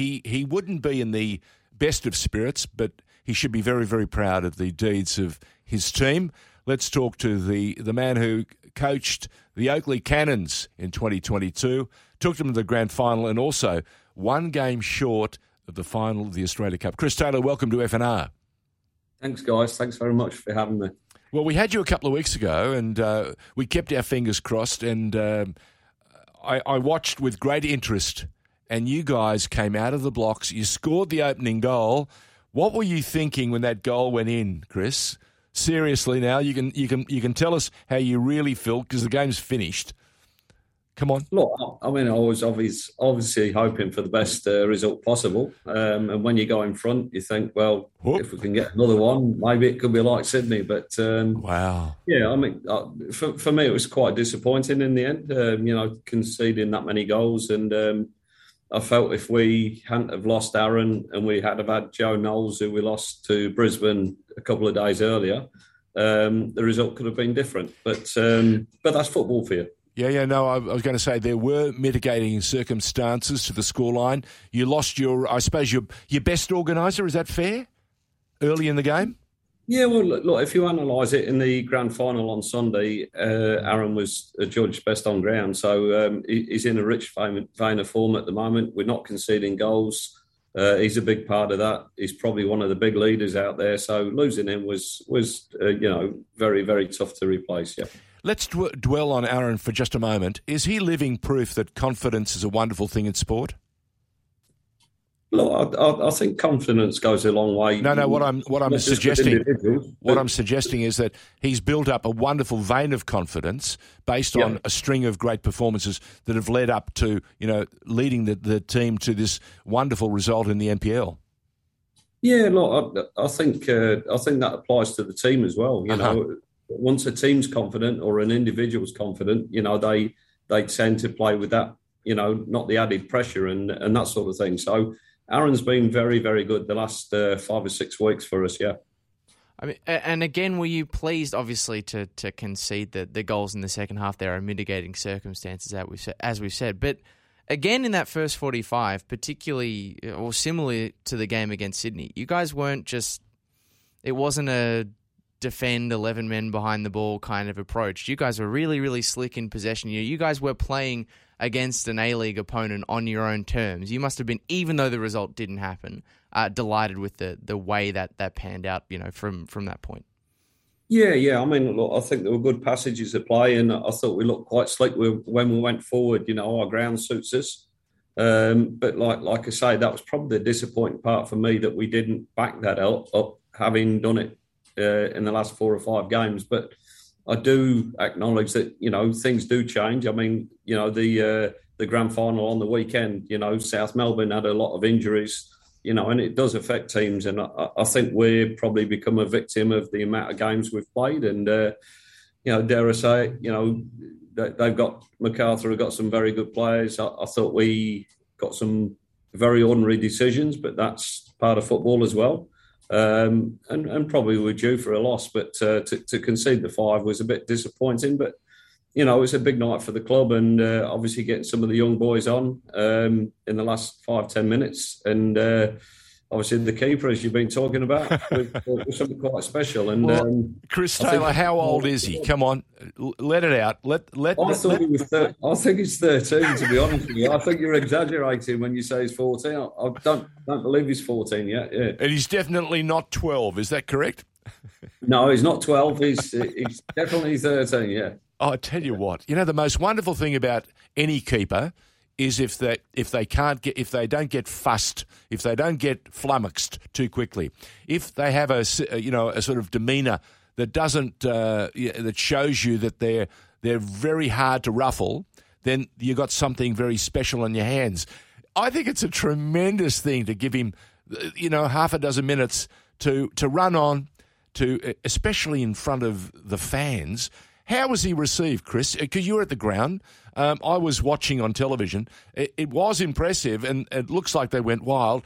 he he wouldn't be in the best of spirits, but he should be very very proud of the deeds of his team. Let's talk to the the man who coached the Oakleigh Cannons in 2022, took them to the grand final, and also one game short of the final of the Australia Cup. Chris Taylor, welcome to FNR. Thanks, guys. Thanks very much for having me. Well, we had you a couple of weeks ago, and uh, we kept our fingers crossed. And um, I, I, watched with great interest, and you guys came out of the blocks. You scored the opening goal. What were you thinking when that goal went in, Chris? Seriously, now you can you can you can tell us how you really felt because the game's finished. Come on. Look, I mean, I was obviously, obviously hoping for the best uh, result possible. Um, and when you go in front, you think, well, Whoop. if we can get another one, maybe it could be like Sydney. But um, wow, yeah, I mean, uh, for, for me, it was quite disappointing in the end. Um, you know, conceding that many goals, and um, I felt if we hadn't have lost Aaron and we had have had Joe Knowles, who we lost to Brisbane a couple of days earlier, um, the result could have been different. But um, but that's football for you. Yeah, yeah, no, I, was going to say there were mitigating circumstances to the scoreline. You lost your, I suppose, your your best organiser. Is that fair? Early in the game. Yeah, well, look, look if you analyse it in the grand final on Sunday, uh, Aaron was judged best on ground, so um, he's in a rich vein of form at the moment. We're not conceding goals. Uh, he's a big part of that. He's probably one of the big leaders out there. So losing him was was uh, you know very very tough to replace. Yeah. Let's dwell on Aaron for just a moment. Is he living proof that confidence is a wonderful thing in sport? Look, I, I, think confidence goes a long way. No, no. What I'm what I'm suggesting, what I'm suggesting is that he's built up a wonderful vein of confidence based yeah. on a string of great performances that have led up to you know leading the, the team to this wonderful result in the NPL. Yeah, look, I, I think uh, I think that applies to the team as well. You uh-huh. know, once a team's confident or an individual's confident, you know, they they tend to play with that, you know, not the added pressure and and that sort of thing. So Aaron's been very very good the last uh, five or six weeks for us. Yeah. I mean, and again, were you pleased, obviously, to to concede that the goals in the second half there are mitigating circumstances, as we've said, as we've said, but again in that first 45 particularly or similar to the game against sydney you guys weren't just it wasn't a defend 11 men behind the ball kind of approach. You guys were really, really slick in possession. You, you guys were playing against an A League opponent on your own terms. You must have been, even though the result didn't happen, uh, delighted with the, the way that that panned out, you know, from, from that point. Yeah, yeah. I mean, look, I think there were good passages of play, and I thought we looked quite slick when we went forward. You know, our ground suits us. Um, but like like I say, that was probably the disappointing part for me that we didn't back that up, up having done it uh, in the last four or five games. But I do acknowledge that you know things do change. I mean, you know the uh, the grand final on the weekend. You know, South Melbourne had a lot of injuries. You know, and it does affect teams. And I, I think we're probably become a victim of the amount of games we've played. And uh, you know, dare I say, you know, they've got Macarthur have got some very good players. I, I thought we got some very ordinary decisions, but that's part of football as well um, and, and probably were due for a loss. But uh, to, to, concede the five was a bit disappointing. But you know, it was a big night for the club, and uh, obviously getting some of the young boys on um, in the last five ten minutes, and uh, obviously the keeper, as you've been talking about, was, was something quite special. And well, um, Chris Taylor, think, how old is he? Come on, let it out. Let let. I let, thought let, he was. Thir- I think he's thirteen. To be honest with you, I think you're exaggerating when you say he's fourteen. I, I don't don't believe he's fourteen yet. Yeah, and he's definitely not twelve. Is that correct? no, he's not twelve. He's he's definitely thirteen. Yeah. Oh, I tell you what, you know the most wonderful thing about any keeper is if they if they can't get if they don't get fussed, if they don't get flummoxed too quickly, if they have a you know a sort of demeanour that doesn't uh, that shows you that they're they're very hard to ruffle, then you got something very special on your hands. I think it's a tremendous thing to give him, you know, half a dozen minutes to to run on, to especially in front of the fans. How was he received, Chris? Because you were at the ground. Um, I was watching on television. It, it was impressive, and it looks like they went wild.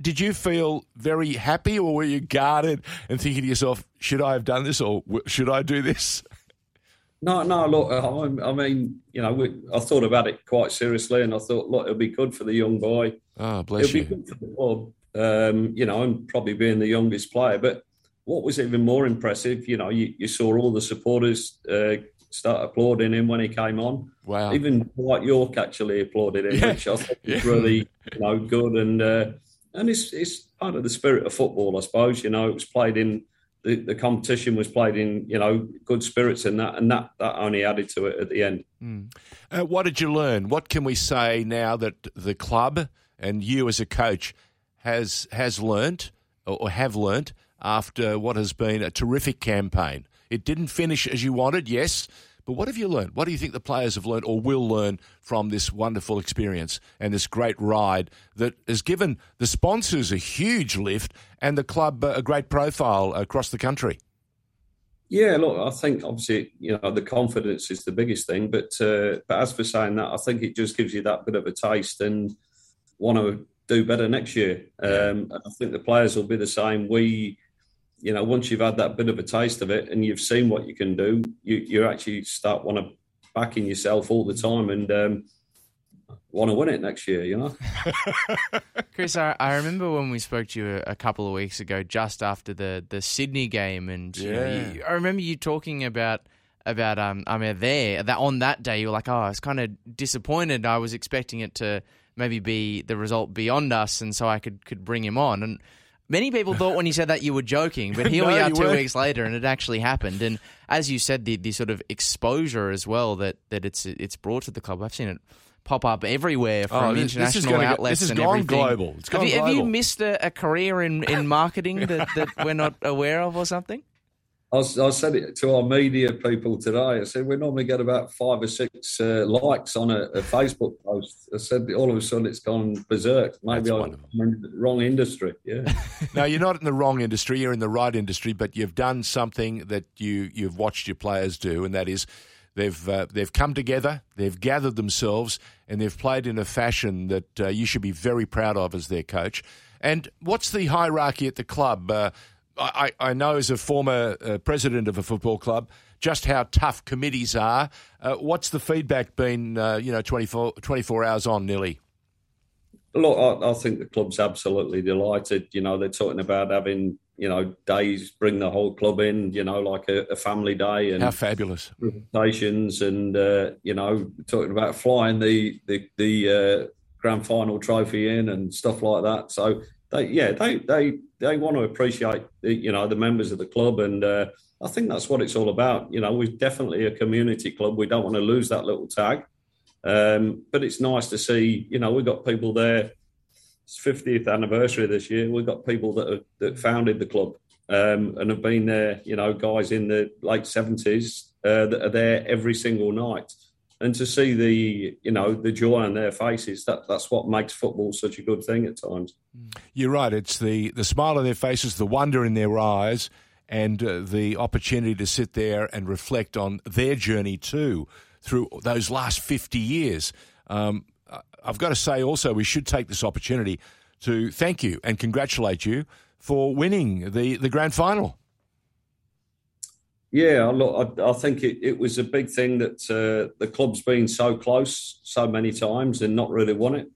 Did you feel very happy, or were you guarded and thinking to yourself, "Should I have done this, or should I do this?" No, no. Look, I, I mean, you know, we, I thought about it quite seriously, and I thought, look, it'll be good for the young boy. Oh, bless you. it'll you. be good for the club. Um, you know, and probably being the youngest player. But what was even more impressive, you know, you, you saw all the supporters uh, start applauding him when he came on. Wow. Even Dwight Yorke actually applauded him, Yeah. which I thought was really, you know, good. And uh, and it's it's part of the spirit of football, I suppose. You know, it was played in the, the competition was played in, you know, good spirits and that, and that that only added to it at the end. Uh, what did you learn? What can we say now that the club and you as a coach has has learnt or have learnt after what has been a terrific campaign? It didn't finish as you wanted, yes, but what have you learned? What do you think the players have learned or will learn from this wonderful experience and this great ride that has given the sponsors a huge lift and the club a great profile across the country? Yeah, look, I think obviously you know the confidence is the biggest thing, but uh, but as for saying that, I think it just gives you that bit of a taste and want to do better next year. Um, I think the players will be the same. We, you know, once you've had that bit of a taste of it and you've seen what you can do, you you actually start want to back in yourself all the time and um, want to win it next year. You know. Chris, I, I remember when we spoke to you a, a couple of weeks ago, just after the, the Sydney game, and you know, you, I remember you talking about about um I mean there that on that day you were like, oh, I was kind of disappointed. I was expecting it to maybe be the result beyond us, and so I could could bring him on. And many people thought when you said that you were joking, but here we are 2 weren't. weeks later, and it actually happened. And as you said, the the sort of exposure as well that that it's it's brought to the club. I've seen it. Pop up everywhere oh, from Oh, this- this is international go- outlets this has and gone everything. global. It's gone you, have you missed a, a career in, in marketing that, that we're not aware of or something? I, I said it to our media people today. I said we normally get about five or six uh, likes on a, a Facebook post. I said all of a sudden it's gone berserk. Maybe That's I'm in the wrong industry. Yeah. No, you're not in the wrong industry. You're in the right industry, but you've done something that you you've watched your players do, and that is they've uh, they've come together, they've gathered themselves, and they've played in a fashion that uh, you should be very proud of as their coach. And what's the hierarchy at the club? I, I know as a former uh, president of a football club just how tough committees are. Uh, what's the feedback been? Uh, you know, 24, 24 hours on nearly. Look, I, I think the club's absolutely delighted. You know, they're talking about having you know days, bring the whole club in. You know, like a, a family day and How fabulous! presentations, and uh, you know, talking about flying the the the uh, grand final trophy in and stuff like that. So they, yeah, they they they want to appreciate the, you know the members of the club, and uh, I think that's what it's all about. You know, we're definitely a community club. We don't want to lose that little tag, um, but it's nice to see. You know, we've got people there. It's 50th anniversary this year. We've got people that have, that founded the club um, and have been there. You know, guys in the late 70s uh, that are there every single night. And to see the, you know, the joy on their faces, that, that's what makes football such a good thing at times. You're right. It's the, the smile on their faces, the wonder in their eyes, and uh, the opportunity to sit there and reflect on their journey too through those last 50 years. Um, I've got to say also, we should take this opportunity to thank you and congratulate you for winning the, the grand final. Yeah, look, I, I think it, it was a big thing that uh, the club's been so close so many times and not really won it.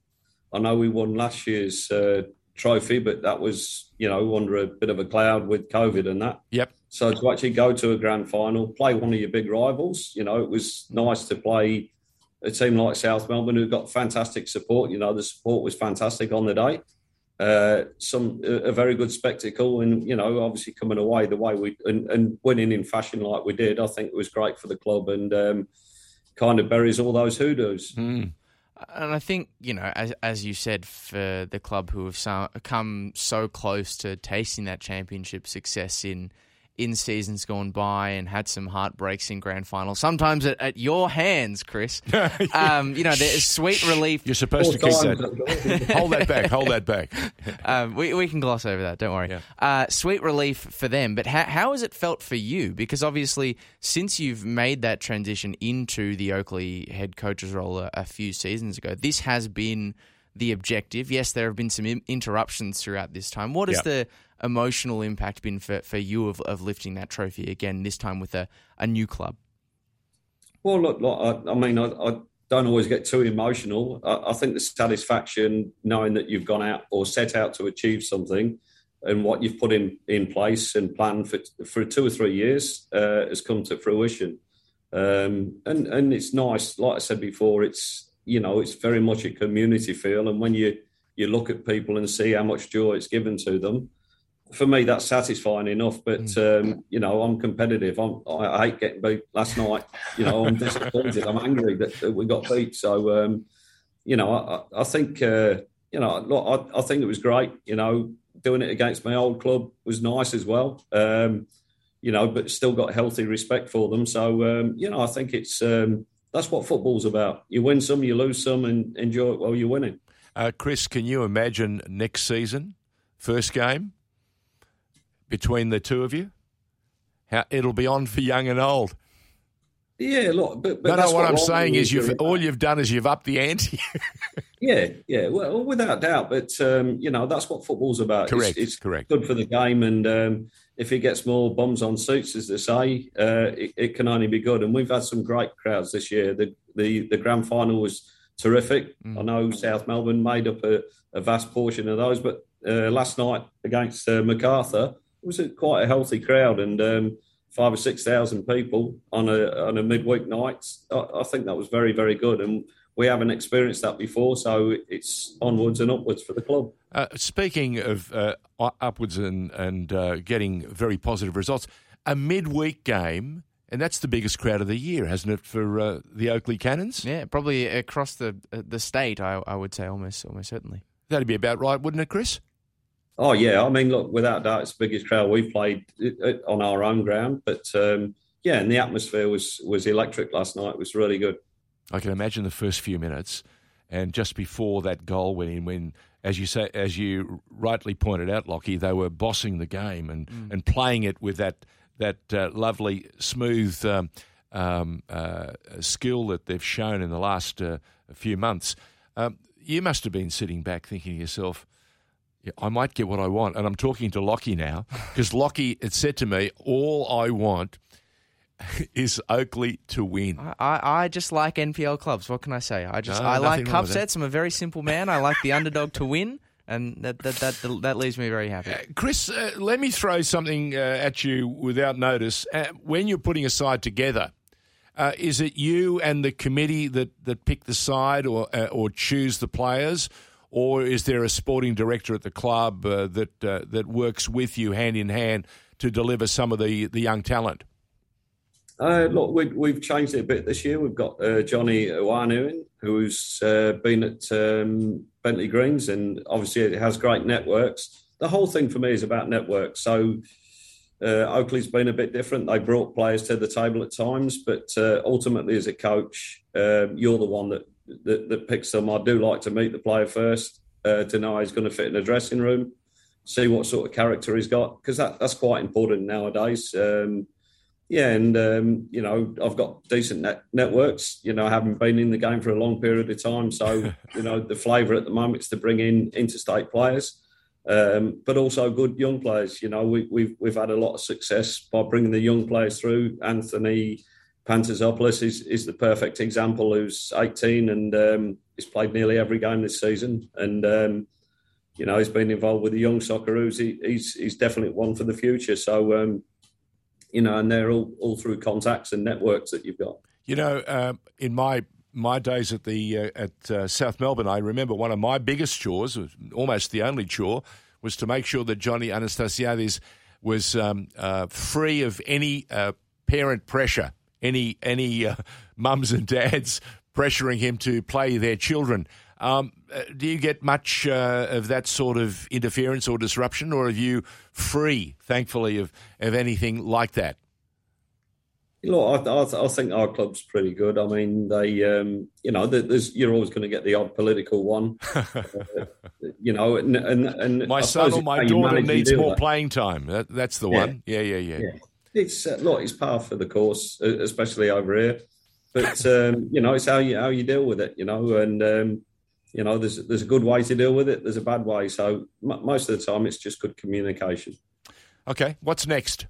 I know we won last year's uh, trophy, but that was, you know, under a bit of a cloud with COVID and that. Yep. So to actually go to a grand final, play one of your big rivals, you know, it was nice to play a team like South Melbourne who got fantastic support. You know, the support was fantastic on the day. Uh, some a very good spectacle, and you know, obviously coming away the way we and, and winning in fashion like we did, I think it was great for the club and um, kind of buries all those hoodoos. And I think you know, as as you said, for the club who have so, come so close to tasting that championship success in in seasons gone by and had some heartbreaks in grand finals, sometimes at, at your hands, Chris. um, you know, there's sweet relief. You're supposed to keep times that. hold that back. Hold that back. Um, we, we can gloss over that, don't worry. Yeah. Uh, sweet relief for them, but how, how has it felt for you? Because obviously, since you've made that transition into the Oakleigh head coach's role a, a few seasons ago, this has been the objective. Yes, there have been some interruptions throughout this time. What has Yeah. the emotional impact been for, for you of, of lifting that trophy again, this time with a, a new club? Well, look, look I, I, mean, I, I, don't always get too emotional. I, I, think the satisfaction knowing that you've gone out or set out to achieve something and what you've put in, in place and planned for, for two or three years uh, has come to fruition. Um, and, and it's nice, like I said before, it's, you know, it's very much a community feel. And when you, you look at people and see how much joy it's given to them, for me, that's satisfying enough. But mm. um, you know, I'm competitive. I'm, I, I hate getting beat. Last night, you know, I'm disappointed. I'm angry that, that, we got beat. So, um, you know, I, I think uh, you know, look, I, I, think it was great. You know, doing it against my old club was nice as well. Um, you know, but still got healthy respect for them. So, um, you know, I think it's um, that's what football's about. You win some, you lose some, and enjoy it while you're winning. Uh, Chris, can you imagine next season, first game? between the two of you? How, it'll be on for young and old. Yeah, look, but, but no, no. What, what I'm saying is, you've all you've done is you've upped the ante. yeah, yeah, well, without doubt. But um, you know, that's what football's about. Correct. It's, it's correct. Good for the game, and um, if it gets more bombs on suits, as they say, uh, it, it, can only be good. And we've had some great crowds this year. The the, the grand final was terrific. Mm. I know South Melbourne made up a, a vast portion of those, but uh, last night against uh, Macarthur it was a, quite a healthy crowd and um, five or six thousand people on a on a midweek night. I, I, think that was very very good, and we haven't experienced that before, so it's onwards and upwards for the club. Uh, speaking of uh, upwards and and uh, getting very positive results, a midweek game. And that's the biggest crowd of the year, hasn't it, for uh, the Oakleigh Cannons? Yeah, probably across the uh, the state. I, I would say almost almost certainly. That'd be about right, wouldn't it, Chris? Oh yeah, I mean, look, without doubt, it's the biggest crowd we've played on our own ground. But um, yeah, and the atmosphere was was electric last night. It was really good. I can imagine the first few minutes, and just before that goal went in, when as you say, as you rightly pointed out, Lockie, they were bossing the game and, mm. and playing it with that that uh, lovely, smooth um, um, uh, skill that they've shown in the last uh, few months. Um, you must have been sitting back thinking to yourself yeah, I might get what I want. And I'm talking to Lockie now because Lockie had said to me, all I want is Oakleigh to win. I, I just like NPL clubs. What can I say? I just no, I like cup sets. I'm a very simple man. I like the underdog to win. And that that, that, that leaves me very happy. Uh, Chris, uh, let me throw something uh, at you without notice. Uh, when you're putting a side together, uh, is it you and the committee that, that pick the side or uh, or choose the players, or is there a sporting director at the club uh, that uh, that works with you hand in hand to deliver some of the, the young talent? Uh, look, we, have changed it a bit this year. We've got uh, Johnny Owanu in, who's uh, been at um, Bentleigh Greens, and obviously it has great networks. The whole thing for me is about networks. So uh, Oakleigh's been a bit different. They brought players to the table at times, but ultimately, as a coach, um, you're the one that that, that picks them. I do like to meet the player first uh, to know he's going to fit in the dressing room, see what sort of character he's got, because that, that's quite important nowadays. Um, yeah, and um, you know, I've got decent net- networks. You know, I haven't been in the game for a long period of time, so you know, the flavour at the moment is to bring in interstate players, um, but also good young players. You know, we, we've we've had a lot of success by bringing the young players through. Anthony Pantazopoulos is, is the perfect example. Who's 18 and um, he's played nearly every game this season, and um, you know he's been involved with the young Socceroos. He, he's he's definitely one for the future. So um, you know, and they're all all through contacts and networks that you've got. You know, uh, in my my days at the uh, at uh, South Melbourne, I remember one of my biggest chores, almost the only chore, was to make sure that Johnny Anastasiades was um, uh, free of any uh, parent pressure any any uh, mums and dads pressuring him to play their children. Um, uh, do you get much uh, of that sort of interference or disruption, or are you free, thankfully, of, of anything like that? Look, I, I, I think our club's pretty good. I mean, they, um, you know, there's you're always going to get the odd political one, uh, you know, and and, and my son or my daughter needs more that. playing time. That, that's the yeah. one. Yeah, yeah, yeah. yeah it's uh, look, it's par for the course, especially over here. But um, you know, it's how you how you deal with it. You know, and um, you know, there's there's a good way to deal with it. There's a bad way. So m- most of the time, it's just good communication. Okay, what's next?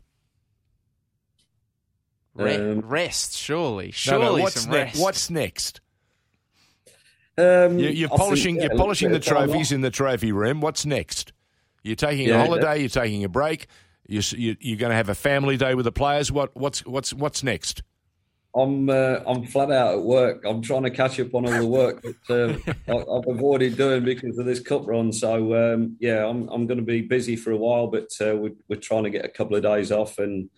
Re- Um, rest, surely, surely no, what's some next? rest. What's next? Um, You, you're I think, polishing. yeah, you're polishing the little bit of time trophies in the trophy room. What's next? You're taking a Yeah, holiday. You're taking a break. You're, you- you're going to have a family day with the players. What? What's what's what's next? I'm uh, I'm flat out at work. I'm trying to catch up on all the work that I, I've avoided doing because of this cup run. So um, yeah, I'm I'm going to be busy for a while, but uh, we're, we're trying to get a couple of days off, and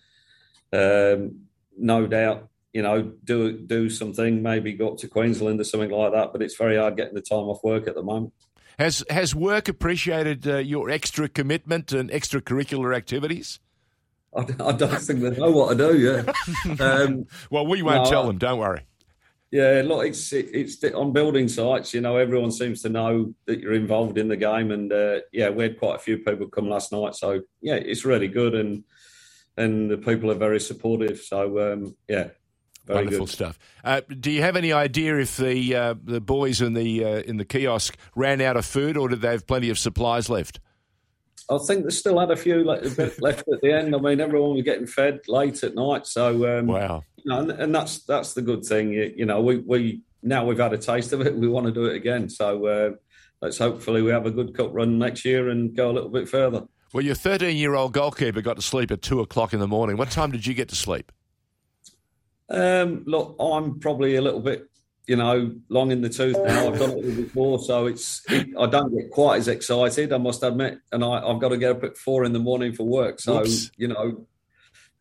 um, no doubt, you know, do do something. Maybe go up to Queensland or something like that. But it's very hard getting the time off work at the moment. Has has work appreciated uh, your extra commitment and extracurricular activities? I, I don't think they know what I do. Yeah. Um, Well, we won't No, tell them. Don't worry. Yeah, look, it's it, it's on building sites. You know, everyone seems to know that you're involved in the game, and uh, yeah, we had quite a few people come last night. So yeah, it's really good, and and the people are very supportive. So um, yeah, very Wonderful good. stuff. Uh, do you have any idea if the uh, the boys in the uh, in the kiosk ran out of food, or did they have plenty of supplies left? I think they still had a few le- a bit left at the end. I mean, everyone was getting fed late at night, so um, Wow. you know, and, and that's that's the good thing. You, you know, we we now we've had a taste of it. We want to do it again. So uh, let's hopefully we have a good cup run next year and go a little bit further. Well, your 13 year old goalkeeper got to sleep at two o'clock in the morning. What time did you get to sleep? Um, look, I'm probably a little bit, you know, long in the tooth now. I've done it before, so it's it, I don't get quite as excited. I must admit, and I, I've got to get up at four in the morning for work. So Oops. you know,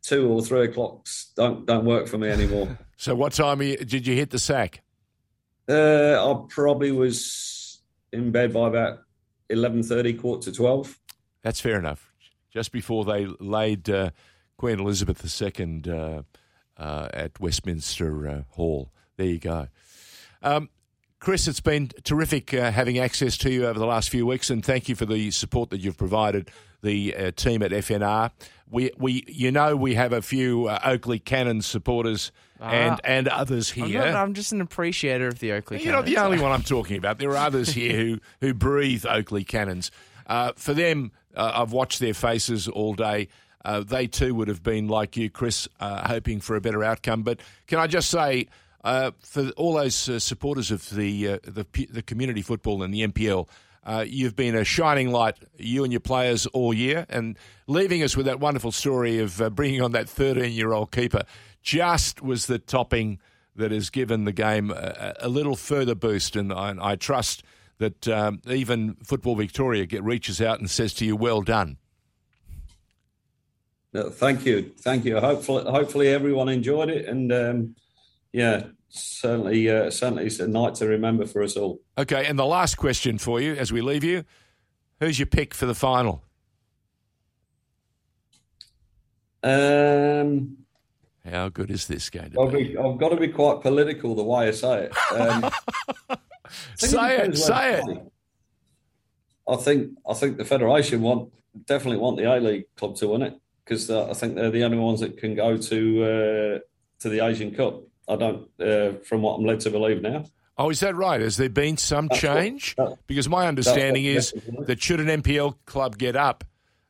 two or three o'clocks don't don't work for me anymore. So, what time you- did you hit the sack? uh, I probably was in bed by about eleven thirty, quarter to twelve. That's fair enough. Just before they laid uh, Queen Elizabeth II uh, uh, at Westminster uh, Hall. There you go. Um, Chris, it's been terrific uh, having access to you over the last few weeks, and thank you for the support that you've provided the uh, team at FNR. We, we, you know, we have a few uh, Oakleigh Cannon supporters and Ah. and others I'm, here. not, I'm just an appreciator of the Oakleigh. You're not the Cannons. only one I'm talking about. There are others here who, who breathe Oakleigh cannons. Uh, for them, uh, I've watched their faces all day. Uh, they too would have been like you, Chris, uh, hoping for a better outcome. But can I just say, uh, for all those uh, supporters of the, uh, the the community football and the NPL, uh, you've been a shining light, you and your players, all year, and leaving us with that wonderful story of bringing on that 13 year old keeper just was the topping that has given the game a, a little further boost. And I, I trust that um, even Football Victoria get reaches out and says to you, "Well done." No, thank you, thank you. Hopefully, hopefully everyone enjoyed it, and um, yeah, certainly, uh, certainly, it's a night to remember for us all. Okay, and the last question for you as we leave you: Who's your pick for the final? Um, How good is this going to I'll be? be, I've got to be quite political the way I say it. Um, I Say it, say it. play. I think I think the federation want definitely want the A League club to win it because I think they're the only ones that can go to uh, to the Asian Cup. I don't, uh, from what I'm led to believe now. Oh, is that right? Has there been some That's what- change? that- because my understanding is that should an NPL club get up,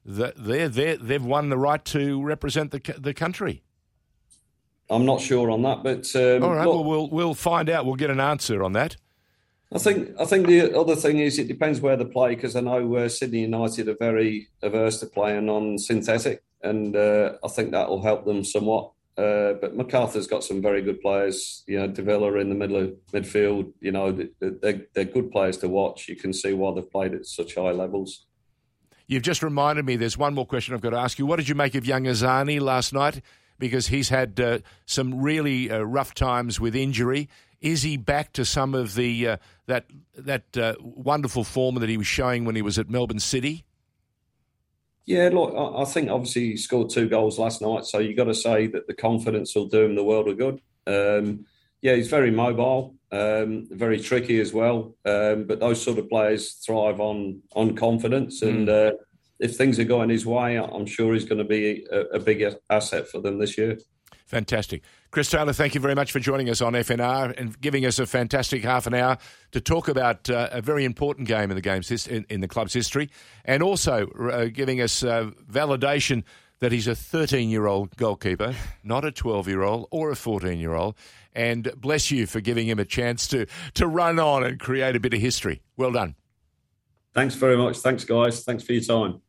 that they're, they're, they've won the right to represent the the country. I'm not sure on that, but um, All right, look, well, we'll we'll find out. We'll get an answer on that. I think I think the other thing is it depends where they play because I know uh, Sydney United are very averse to playing on synthetic, and uh, I think that will help them somewhat. Uh, but Macarthur's got some very good players. You know, Davila in the middle of midfield. You know, they're, they're good players to watch. You can see why they've played at such high levels. You've just reminded me. There's one more question I've got to ask you. What did you make of young Azani last night? Because he's had uh, some really uh, rough times with injury. Is he back to some of the uh, that that uh, wonderful form that he was showing when he was at Melbourne City? Yeah, look, I I think obviously he scored two goals last night, so you got to say that the confidence will do him the world of good. Um, yeah, he's very mobile, um, very tricky as well. Um, but those sort of players thrive on on confidence, and uh, if things are going his way, I'm sure he's going to be a, a big asset for them this year. Fantastic. Chris Taylor, thank you very much for joining us on FNR and giving us a fantastic half an hour to talk about uh, a very important game in the game's in, in the club's history, and also uh, giving us uh, validation that he's a 13 year old goalkeeper, not a 12 year old or a 14 year old. And bless you for giving him a chance to, to run on and create a bit of history. Well done. Thanks very much. Thanks, guys. Thanks for your time.